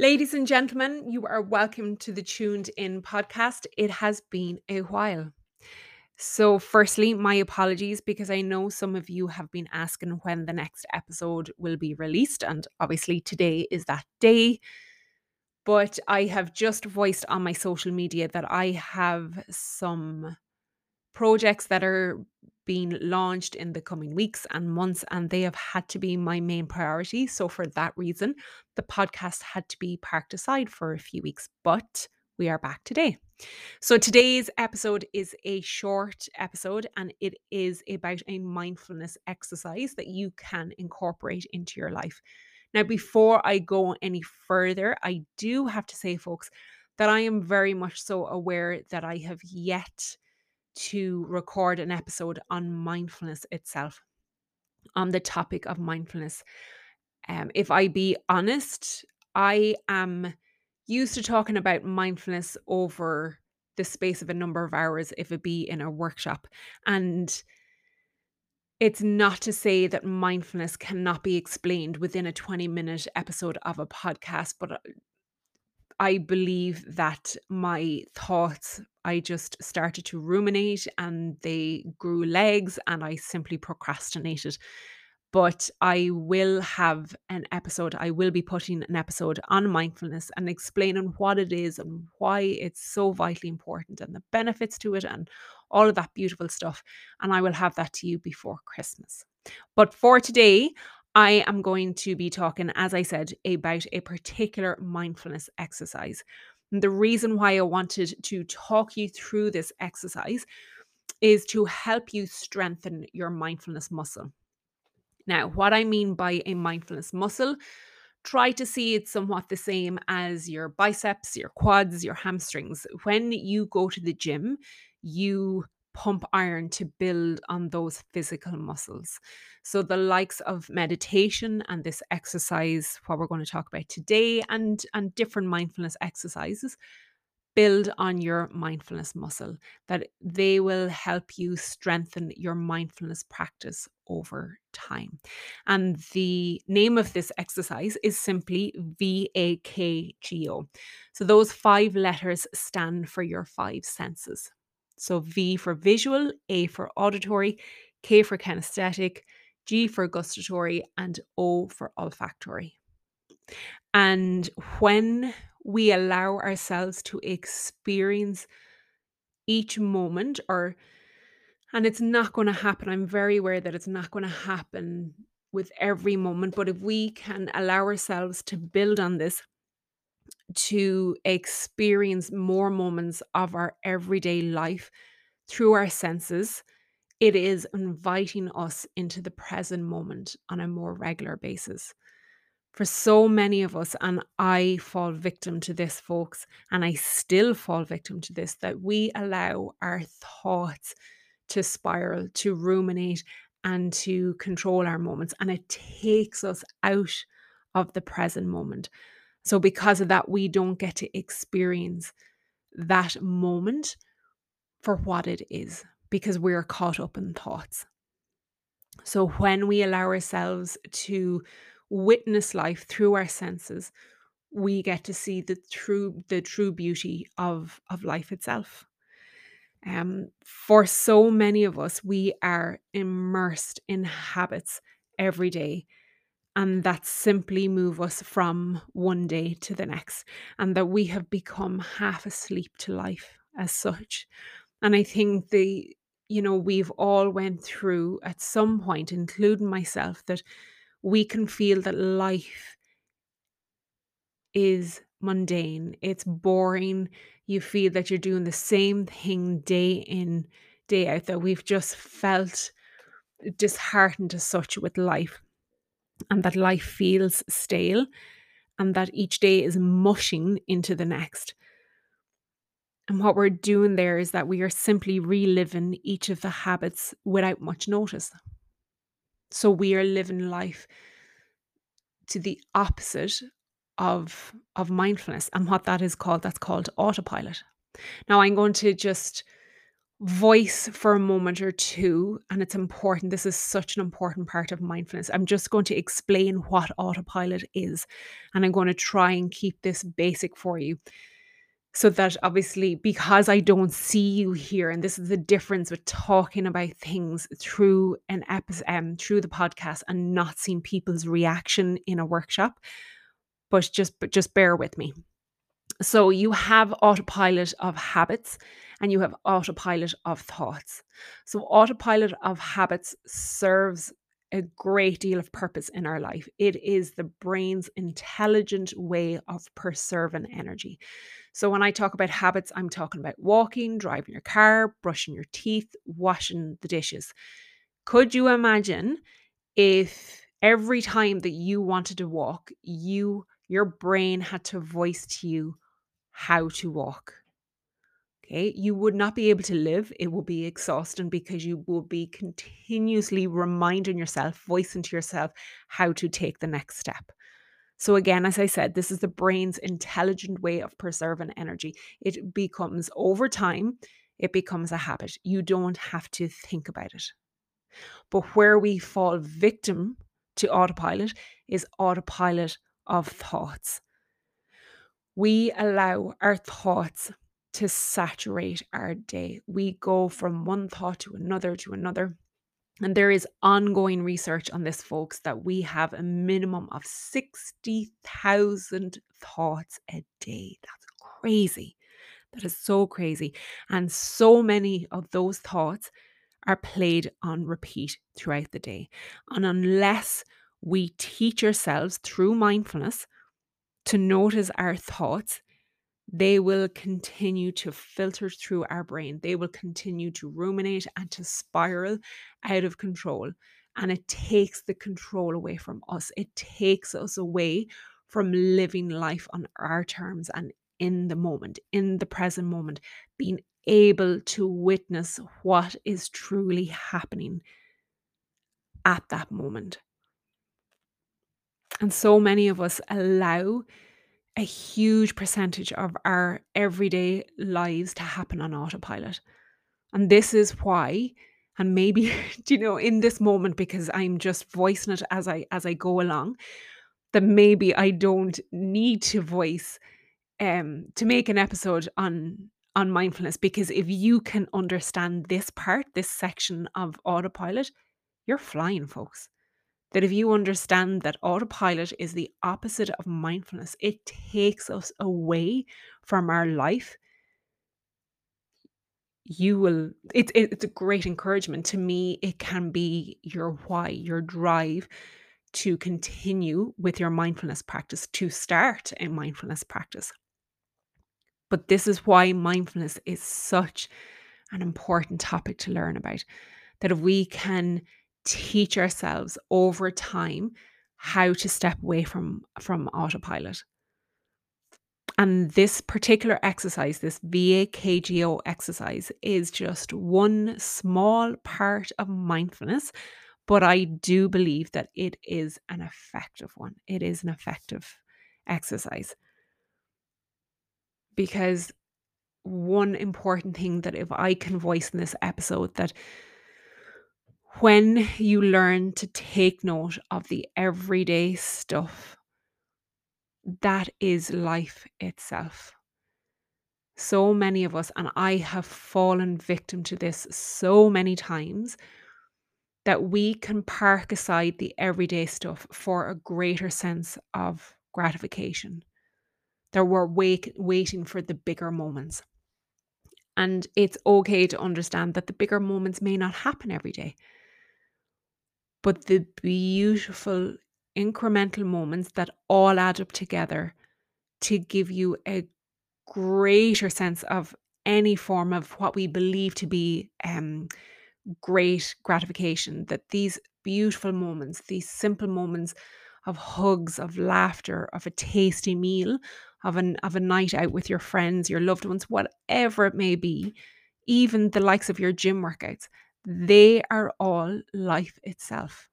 Ladies and gentlemen, you are welcome to the Tuned In podcast. It has been a while. So, firstly, my apologies because I know some of you have been asking when the next episode will be released, and obviously today is that day. But I have just voiced on my social media that I have some projects that are being launched in the coming weeks and months, and they have had to be my main priority. So, for that reason, the podcast had to be parked aside for a few weeks, but we are back today. So, today's episode is a short episode and it is about a mindfulness exercise that you can incorporate into your life. Now, before I go any further, I do have to say, folks, that I am very much so aware that I have yet to record an episode on mindfulness itself, on the topic of mindfulness. Um, if I be honest, I am used to talking about mindfulness over the space of a number of hours, if it be in a workshop. And it's not to say that mindfulness cannot be explained within a 20 minute episode of a podcast, but I believe that my thoughts, I just started to ruminate and they grew legs and I simply procrastinated. But I will have an episode, I will be putting an episode on mindfulness and explaining what it is and why it's so vitally important and the benefits to it and all of that beautiful stuff. And I will have that to you before Christmas. But for today, I am going to be talking, as I said, about a particular mindfulness exercise. And the reason why I wanted to talk you through this exercise is to help you strengthen your mindfulness muscle. Now, what I mean by a mindfulness muscle, try to see it somewhat the same as your biceps, your quads, your hamstrings. When you go to the gym, you pump iron to build on those physical muscles. So, the likes of meditation and this exercise, what we're going to talk about today, and, and different mindfulness exercises, build on your mindfulness muscle, that they will help you strengthen your mindfulness practice over time. And the name of this exercise is simply VAKGO. So, those five letters stand for your five senses. So V for visual, A for auditory, K for kinesthetic, G for gustatory, and O for olfactory. And when we allow ourselves to experience each moment, or and it's not going to happen, I'm very aware that it's not going to happen with every moment, but if we can allow ourselves to build on this, to experience more moments of our everyday life through our senses, it is inviting us into the present moment on a more regular basis. For so many of us, and I fall victim to this, folks, and I still fall victim to this, that we allow our thoughts to spiral, to ruminate, and to control our moments. And it takes us out of the present moment. So, because of that, we don't get to experience that moment for what it is because we're caught up in thoughts. So, when we allow ourselves to witness life through our senses, we get to see the true the true beauty of of life itself. Um, for so many of us, we are immersed in habits every day and that simply move us from one day to the next and that we have become half asleep to life as such. And i think the you know we've all went through at some point including myself that we can feel that life is mundane. It's boring. You feel that you're doing the same thing day in day out that we've just felt disheartened as such with life and that life feels stale and that each day is mushing into the next. And what we're doing there is that we are simply reliving each of the habits without much notice. So we are living life to the opposite of of mindfulness and what that is called that's called autopilot. Now I'm going to just voice for a moment or two. And it's important. This is such an important part of mindfulness. I'm just going to explain what autopilot is. And I'm going to try and keep this basic for you. So that obviously, because I don't see you here, and this is the difference with talking about things through an episode, um, through the podcast, and not seeing people's reaction in a workshop. But just, but just bear with me. So you have autopilot of habits and you have autopilot of thoughts. So, autopilot of habits serves a great deal of purpose in our life. It is the brain's intelligent way of preserving energy. So, when I talk about habits, I'm talking about walking, driving your car, brushing your teeth, washing the dishes. Could you imagine if every time that you wanted to walk, you your brain had to voice to you how to walk? Okay, you would not be able to live. It will be exhausting because you will be continuously reminding yourself, voicing to yourself how to take the next step. So, again, as I said, this is the brain's intelligent way of preserving energy. It becomes over time, it becomes a habit. You don't have to think about it. But where we fall victim to autopilot is autopilot of thoughts. We allow our thoughts to saturate our day. We go from one thought to another to another. And there is ongoing research on this, folks, that we have a minimum of 60,000 thoughts a day. That's crazy. That is so crazy. And so many of those thoughts are played on repeat throughout the day. And unless we teach ourselves through mindfulness to notice our thoughts, they will continue to filter through our brain. They will continue to ruminate and to spiral out of control. And it takes the control away from us. It takes us away from living life on our terms and in the moment, in the present moment, being able to witness what is truly happening at that moment. And so many of us allow a huge percentage of our everyday lives to happen on autopilot. And this is why and maybe you know in this moment because I'm just voicing it as I as I go along that maybe I don't need to voice um to make an episode on on mindfulness because if you can understand this part this section of autopilot you're flying folks that if you understand that autopilot is the opposite of mindfulness, it takes us away from our life. You will, it, it, it's a great encouragement. To me, it can be your why, your drive to continue with your mindfulness practice, to start a mindfulness practice. But this is why mindfulness is such an important topic to learn about. That if we can teach ourselves over time how to step away from from autopilot. And this particular exercise this VAKGO exercise is just one small part of mindfulness but I do believe that it is an effective one. It is an effective exercise. Because one important thing that if I can voice in this episode that when you learn to take note of the everyday stuff, that is life itself. So many of us, and I have fallen victim to this so many times, that we can park aside the everyday stuff for a greater sense of gratification. That we're wait, waiting for the bigger moments. And it's okay to understand that the bigger moments may not happen every day but the beautiful incremental moments that all add up together to give you a greater sense of any form of what we believe to be um, great gratification. That these beautiful moments, these simple moments of hugs, of laughter, of a tasty meal, of an of a night out with your friends, your loved ones, whatever it may be, even the likes of your gym workouts, they are all life itself.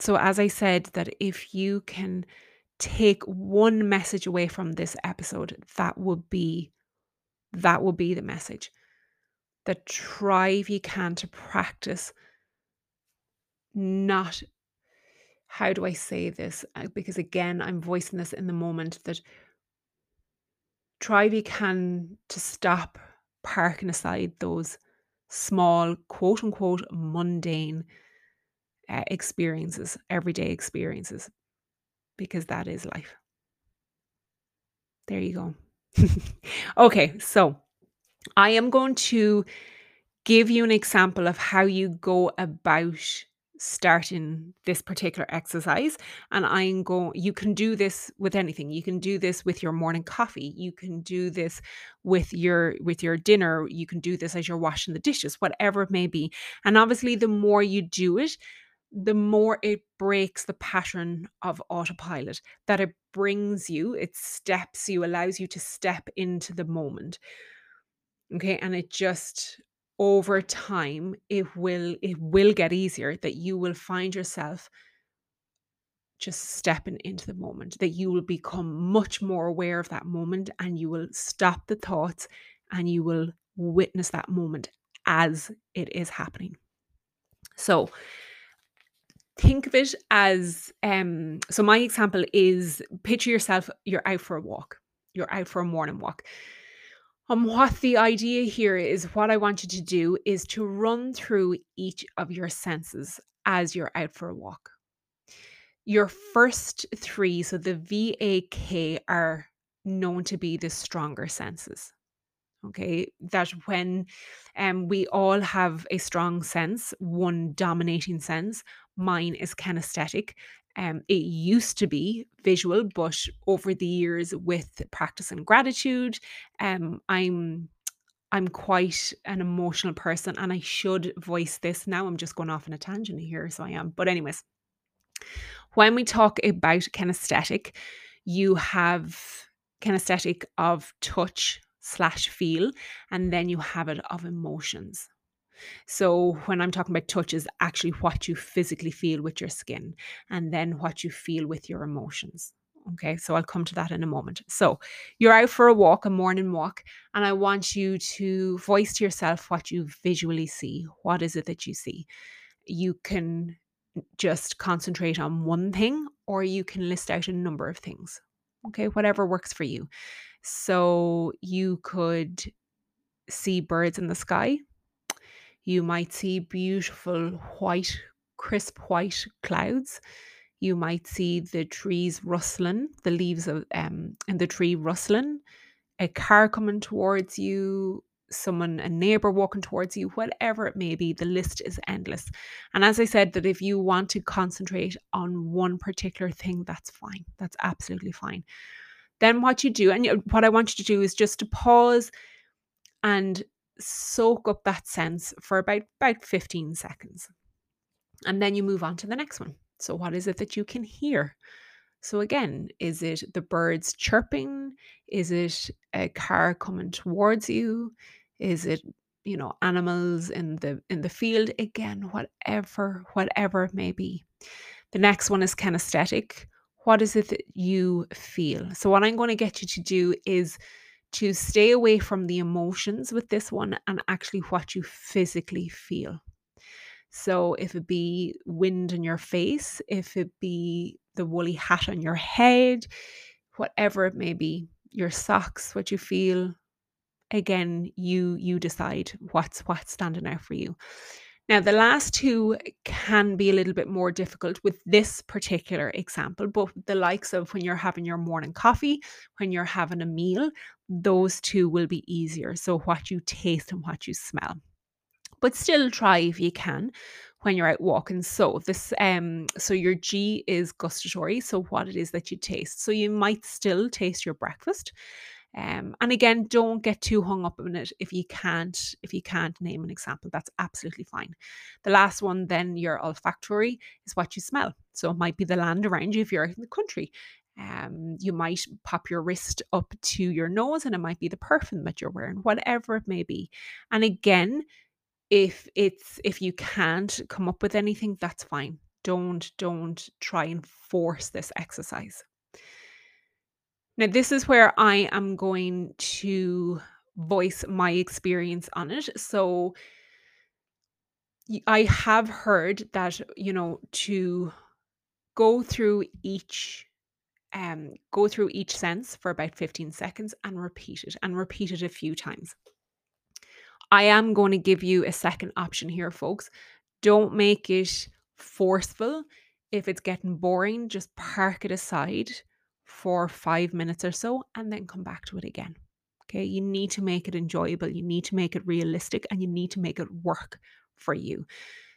So, as I said, that if you can take one message away from this episode, that would be That will be the message. That try if you can to practice not how do I say this? Uh, Because again, I'm voicing this in the moment that try we can to stop parking aside those small, quote unquote, mundane uh, experiences, everyday experiences, because that is life. There you go. okay, so I am going to give you an example of how you go about starting this particular exercise and i'm going you can do this with anything. You can do this with your morning coffee. You can do this with your with your dinner. You can do this as you're washing the dishes whatever it may be. And obviously the more you do it the more it breaks the pattern of autopilot that it brings you. It steps you allows you to step into the moment. Okay? And it just over time it will it will get easier that you will find yourself just stepping into the moment that you will become much more aware of that moment and you will stop the thoughts and you will witness that moment as it is happening. So think of it as um so my example is picture yourself you're out for a walk you're out for a morning walk um, what the idea here is, what I want you to do is to run through each of your senses as you're out for a walk. Your first three, so the VAK, are known to be the stronger senses. Okay, that when um, we all have a strong sense, one dominating sense, mine is kinesthetic. Um, it used to be visual, but over the years with practice and gratitude, um, I'm I'm quite an emotional person and I should voice this now. I'm just going off on a tangent here, so I am. But, anyways, when we talk about kinesthetic, you have kinesthetic of touch slash feel, and then you have it of emotions. So, when I'm talking about touch, is actually what you physically feel with your skin, and then what you feel with your emotions. Okay, so I'll come to that in a moment. So, you're out for a walk, a morning walk, and I want you to voice to yourself what you visually see. What is it that you see? You can just concentrate on one thing, or you can list out a number of things. Okay, whatever works for you. So, you could see birds in the sky. You might see beautiful white, crisp white clouds. You might see the trees rustling, the leaves of um in the tree rustling, a car coming towards you, someone, a neighbor walking towards you, whatever it may be, the list is endless. And as I said, that if you want to concentrate on one particular thing, that's fine. That's absolutely fine. Then what you do, and what I want you to do is just to pause and soak up that sense for about about 15 seconds. And then you move on to the next one. So what is it that you can hear? So again, is it the birds chirping? Is it a car coming towards you? Is it, you know, animals in the in the field? Again, whatever, whatever it may be. The next one is kinesthetic. What is it that you feel? So what I'm going to get you to do is to stay away from the emotions with this one and actually what you physically feel. So if it be wind in your face, if it be the woolly hat on your head, whatever it may be, your socks, what you feel, again, you you decide what's what's standing out for you. Now, the last two can be a little bit more difficult with this particular example, but the likes of when you're having your morning coffee, when you're having a meal, those two will be easier. So, what you taste and what you smell but still try if you can when you're out walking. So this um so your G is gustatory, so what it is that you taste. So you might still taste your breakfast. Um, and again, don't get too hung up on it if you can't if you can't name an example. That's absolutely fine. The last one, then your olfactory is what you smell. So it might be the land around you if you're out in the country. Um, you might pop your wrist up to your nose and it might be the perfume that you're wearing, whatever it may be. And again, if it's if you can't come up with anything, that's fine. Don't don't try and force this exercise. Now, this is where I am going to voice my experience on it. So I have heard that, you know, to go through each um go through each sense for about 15 seconds and repeat it and repeat it a few times. I am going to give you a second option here, folks. Don't make it forceful. If it's getting boring, just park it aside for five minutes or so and then come back to it again. Okay. You need to make it enjoyable. You need to make it realistic and you need to make it work for you.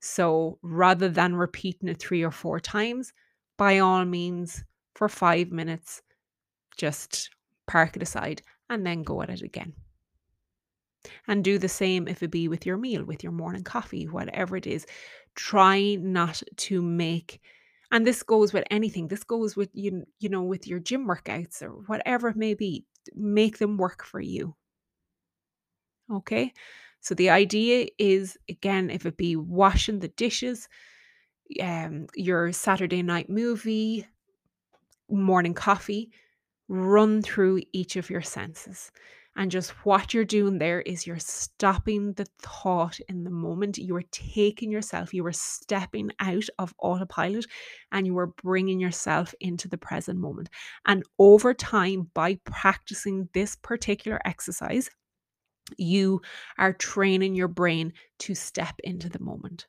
So rather than repeating it three or four times, by all means, for five minutes, just park it aside and then go at it again. And do the same if it be with your meal, with your morning coffee, whatever it is. Try not to make and this goes with anything. This goes with you you know with your gym workouts or whatever it may be. Make them work for you. Okay? So the idea is again if it be washing the dishes, um your Saturday night movie, morning coffee, run through each of your senses. And just what you're doing there is you're stopping the thought in the moment. You are taking yourself, you are stepping out of autopilot and you are bringing yourself into the present moment. And over time, by practicing this particular exercise, you are training your brain to step into the moment.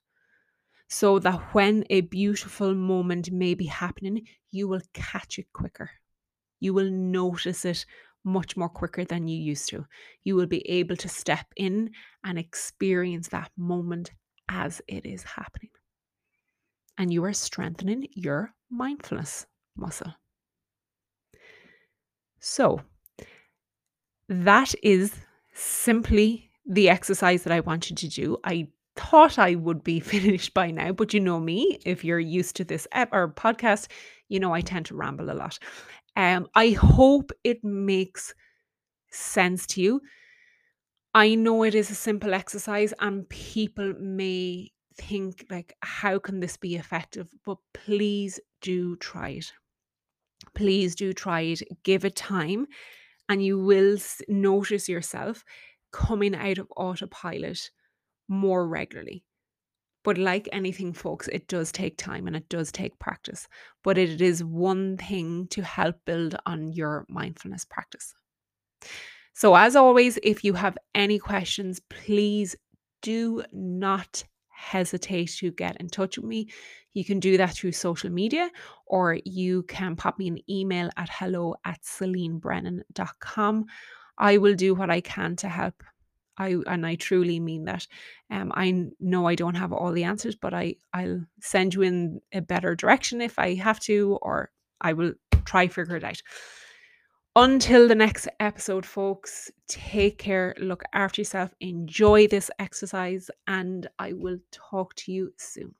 So that when a beautiful moment may be happening, you will catch it quicker you will notice it much more quicker than you used to. You will be able to step in and experience that moment as it is happening. And you are strengthening your mindfulness muscle. So, that is simply the exercise that I want you to do. I thought I would be finished by now, but you know me, if you're used to this ep- or podcast, you know I tend to ramble a lot. Um, I hope it makes sense to you. I know it is a simple exercise and people may think like how can this be effective but please do try it please do try it give it time and you will notice yourself coming out of autopilot more regularly but like anything folks it does take time and it does take practice but it is one thing to help build on your mindfulness practice so, as always, if you have any questions, please do not hesitate to get in touch with me. You can do that through social media or you can pop me an email at hello at celinebrennan.com. I will do what I can to help. I and I truly mean that. Um, I know I don't have all the answers, but I I'll send you in a better direction if I have to, or I will try figure it out. Until the next episode, folks, take care, look after yourself, enjoy this exercise, and I will talk to you soon.